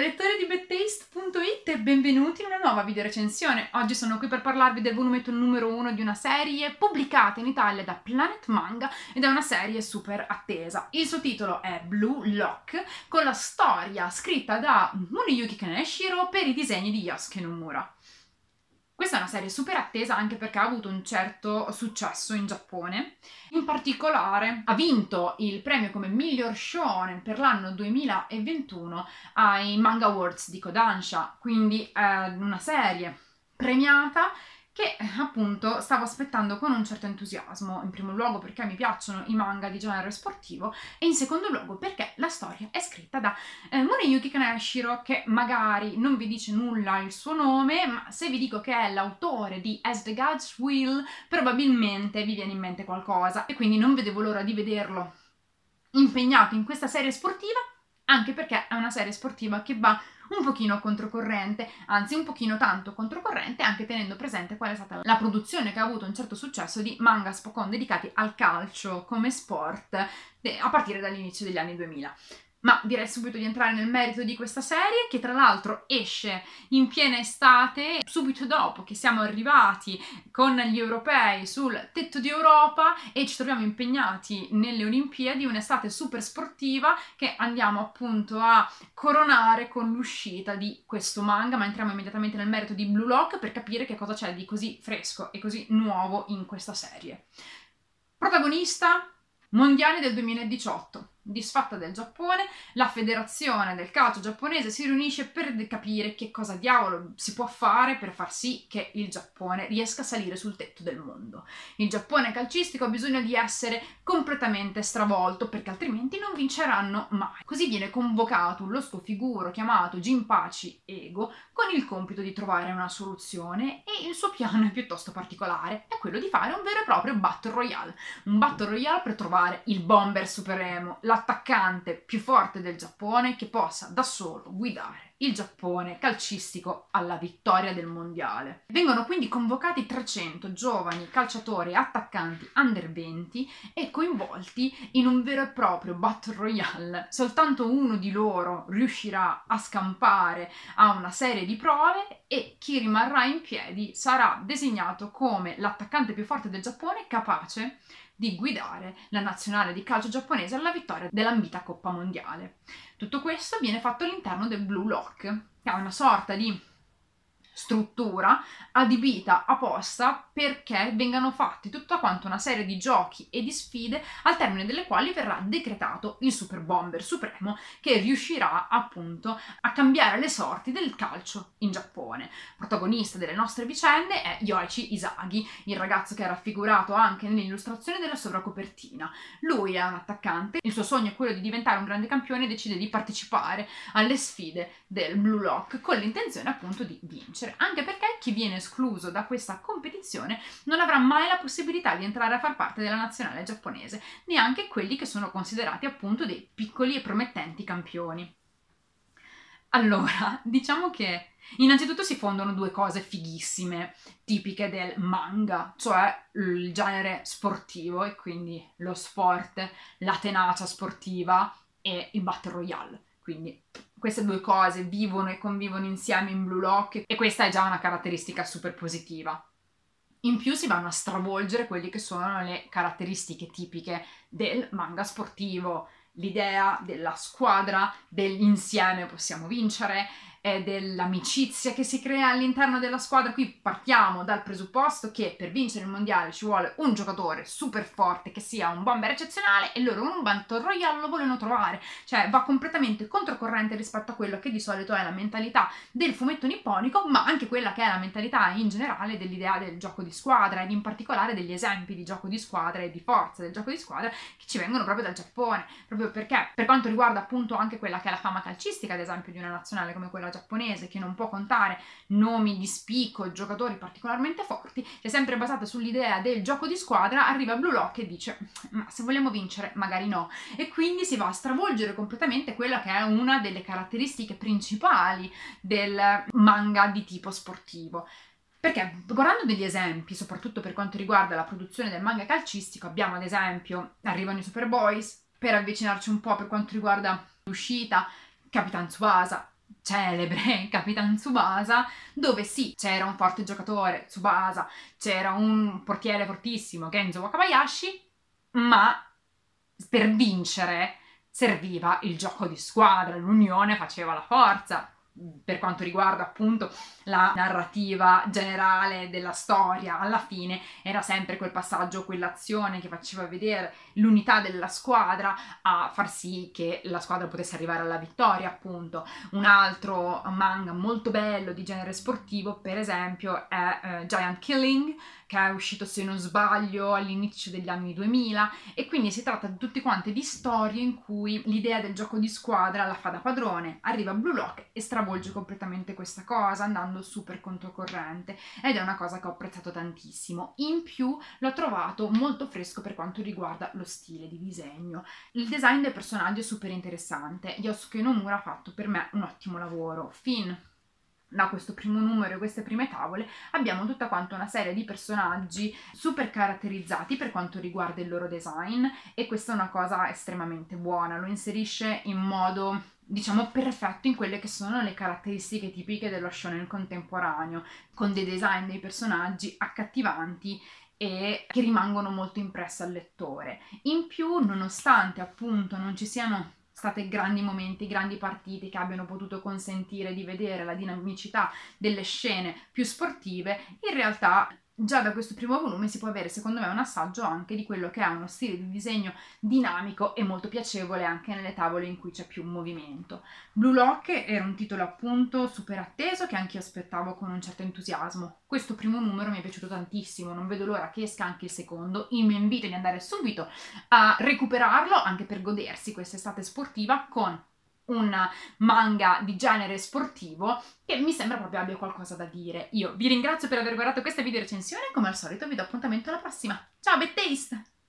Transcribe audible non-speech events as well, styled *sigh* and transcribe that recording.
Lettori di bedtaste.it e benvenuti in una nuova video recensione. Oggi sono qui per parlarvi del volumetto numero 1 di una serie pubblicata in Italia da Planet Manga ed è una serie super attesa. Il suo titolo è Blue Lock con la storia scritta da Muneyuki Kaneshiro per i disegni di Yosuke Nomura. Questa è una serie super attesa anche perché ha avuto un certo successo in Giappone. In particolare ha vinto il premio come miglior shonen per l'anno 2021 ai Manga Awards di Kodansha, quindi è una serie premiata che appunto stavo aspettando con un certo entusiasmo, in primo luogo perché mi piacciono i manga di genere sportivo e in secondo luogo perché la storia è scritta da eh, Muneyuki Kaneshiro che magari non vi dice nulla il suo nome, ma se vi dico che è l'autore di As the Gods Will probabilmente vi viene in mente qualcosa. E quindi non vedevo l'ora di vederlo impegnato in questa serie sportiva anche perché è una serie sportiva che va un pochino controcorrente, anzi un pochino tanto controcorrente, anche tenendo presente qual è stata la produzione che ha avuto un certo successo di manga Spokon dedicati al calcio come sport a partire dall'inizio degli anni 2000. Ma direi subito di entrare nel merito di questa serie, che tra l'altro esce in piena estate, subito dopo che siamo arrivati con gli europei sul tetto di Europa e ci troviamo impegnati nelle Olimpiadi, un'estate super sportiva che andiamo appunto a coronare con l'uscita di questo manga, ma entriamo immediatamente nel merito di Blue Lock per capire che cosa c'è di così fresco e così nuovo in questa serie. Protagonista Mondiali del 2018 disfatta del Giappone, la federazione del calcio giapponese si riunisce per capire che cosa diavolo si può fare per far sì che il Giappone riesca a salire sul tetto del mondo. Il Giappone calcistico ha bisogno di essere completamente stravolto perché altrimenti non vinceranno mai. Così viene convocato un losco figuro chiamato Jinpachi Ego con il compito di trovare una soluzione e il suo piano è piuttosto particolare, è quello di fare un vero e proprio Battle Royale, un Battle Royale per trovare il bomber supremo, l'attaccante più forte del Giappone che possa da solo guidare il Giappone calcistico alla vittoria del mondiale. Vengono quindi convocati 300 giovani calciatori attaccanti under 20 e coinvolti in un vero e proprio battle royale. Soltanto uno di loro riuscirà a scampare a una serie di prove e chi rimarrà in piedi sarà designato come l'attaccante più forte del Giappone capace di guidare la nazionale di calcio giapponese alla vittoria dell'ambita Coppa Mondiale. Tutto questo viene fatto all'interno del Blue Lock, che è una sorta di struttura adibita apposta perché vengano fatti tutta quanta una serie di giochi e di sfide al termine delle quali verrà decretato il Super Bomber Supremo che riuscirà appunto a cambiare le sorti del calcio in Giappone. Protagonista delle nostre vicende è Yoichi Isagi, il ragazzo che è raffigurato anche nell'illustrazione della sovracopertina. Lui è un attaccante, il suo sogno è quello di diventare un grande campione e decide di partecipare alle sfide del Blue Lock con l'intenzione appunto di vincere vincere, anche perché chi viene escluso da questa competizione non avrà mai la possibilità di entrare a far parte della nazionale giapponese, neanche quelli che sono considerati appunto dei piccoli e promettenti campioni. Allora, *laughs* diciamo che innanzitutto si fondono due cose fighissime, tipiche del manga, cioè il genere sportivo e quindi lo sport, la tenacia sportiva e il battle royale. Quindi queste due cose vivono e convivono insieme in Blue Lock e questa è già una caratteristica super positiva. In più si vanno a stravolgere quelle che sono le caratteristiche tipiche del manga sportivo, l'idea della squadra, dell'insieme possiamo vincere, eh, dell'amicizia che si crea all'interno della squadra. Qui partiamo dal presupposto che per vincere il mondiale ci vuole un giocatore super forte che sia un bomber eccezionale e loro un Battle Royale lo vogliono trovare. Cioè va completamente controcorrente rispetto a quello che di solito è la mentalità del fumetto nipponico, ma anche quella che è la mentalità in generale dell'idea del gioco di squadra ed in particolare degli esempi di gioco di squadra e di forza del gioco di squadra che ci vengono proprio dal Giappone. Proprio perché per quanto riguarda appunto anche quella che è la fama calcistica, ad esempio, di una nazionale come quella giapponese che non può contare nomi di spicco, giocatori particolarmente forti, è sempre basata sull'idea del gioco di squadra, arriva Blue Lock e dice ma se vogliamo vincere magari no e quindi si va a stravolgere completamente quella che è una delle caratteristiche principali del manga di tipo sportivo. Perché guardando degli esempi, soprattutto per quanto riguarda la produzione del manga calcistico, abbiamo ad esempio, arrivano i Superboys, per avvicinarci un po' per quanto riguarda l'uscita, Capitan Tsubasa, celebre *laughs* Capitan Tsubasa, dove sì, c'era un forte giocatore, Tsubasa, c'era un portiere fortissimo, Genzo Wakabayashi, ma per vincere serviva il gioco di squadra, l'unione faceva la forza per quanto riguarda appunto la narrativa generale della storia, alla fine era sempre quel passaggio, quell'azione che faceva vedere l'unità della squadra a far sì che la squadra potesse arrivare alla vittoria, appunto. Un altro manga molto bello di genere sportivo, per esempio, è eh, Giant Killing, che è uscito se non sbaglio all'inizio degli anni 2000 e quindi si tratta di tutte quante di storie in cui l'idea del gioco di squadra la fa da padrone, arriva Blue Lock e stravolge completamente questa cosa andando super controcorrente ed è una cosa che ho apprezzato tantissimo. In più l'ho trovato molto fresco per quanto riguarda lo stile di disegno. Il design del personaggio è super interessante. Yosuke Nomura ha fatto per me un ottimo lavoro. Finn da questo primo numero e queste prime tavole abbiamo tutta quanta una serie di personaggi super caratterizzati per quanto riguarda il loro design e questa è una cosa estremamente buona, lo inserisce in modo diciamo perfetto in quelle che sono le caratteristiche tipiche dello shonen contemporaneo, con dei design dei personaggi accattivanti e che rimangono molto impresse al lettore. In più, nonostante appunto non ci siano stati grandi momenti, grandi partite che abbiano potuto consentire di vedere la dinamicità delle scene più sportive, in realtà già da questo primo volume si può avere secondo me un assaggio anche di quello che è uno stile di disegno dinamico e molto piacevole anche nelle tavole in cui c'è più movimento. Blue Lock era un titolo appunto super atteso che anche io aspettavo con un certo entusiasmo. Questo primo numero mi è piaciuto tantissimo, non vedo l'ora che esca anche il secondo. Il mio invito di andare subito a recuperarlo anche per godersi quest'estate sportiva con un manga di genere sportivo che mi sembra proprio abbia qualcosa da dire. Io vi ringrazio per aver guardato questa video recensione e come al solito vi do appuntamento alla prossima. Ciao, Bad Taste!